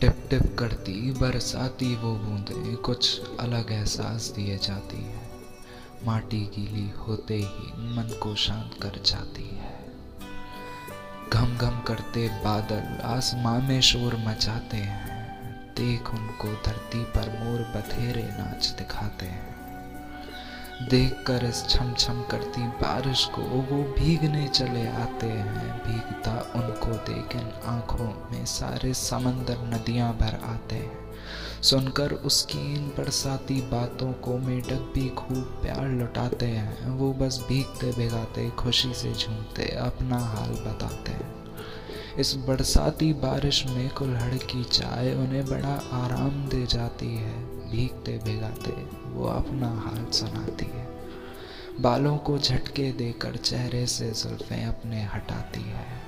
Tip tip करती, बरसाती वो बूंदें कुछ अलग एहसास दिए जाती है। माटी गीली होते ही मन को शांत कर जाती है। घम घम करते बादल आसमां में शोर मचाते हैं। देख उनको धरती पर मोर बथेरे नाच दिखाते हैं। देखकर इस छम छम करती बारिश को, वो भीगने चले आते हैं। भीगता उनको देख इन आँखों में सारे समंदर नदियाँ भर आते हैं। सुनकर उसकी इन बरसाती बातों को मेढक भी खूब प्यार लुटाते हैं। वो बस भीगते भिगाते खुशी से झूमते अपना हाल बताते हैं। इस बरसाती बारिश में कुल्हड़ की चाय उन्हें बड़ा आराम दे जाती है। भीगते भिगाते वो अपना हाल सुनाती है। बालों को झटके देकर चेहरे से जुल्फें अपने हटाती है।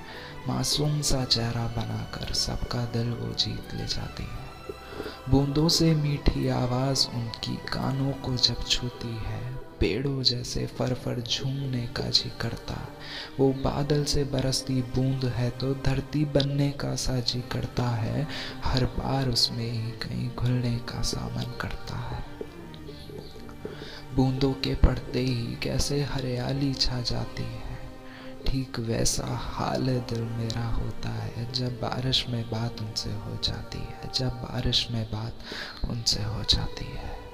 मासूम सा चेहरा बनाकर सबका दिल वो जीत ले जाती है। बूंदों से मीठी आवाज़ उनकी कानों को जब छूती है, पेड़ों जैसे फर फर झूमने का जी करता। वो बादल से बरसती बूंद है तो धरती बनने का सा जी करता है। हर बार उसमें ही कहीं घुलने का सामन करता है। बूंदों के पड़ते ही कैसे हरियाली छा जाती है। ठीक वैसा हाल दिल मेरा होता है, जब बारिश में बात उनसे हो जाती है, जब बारिश में बात उनसे हो जाती है।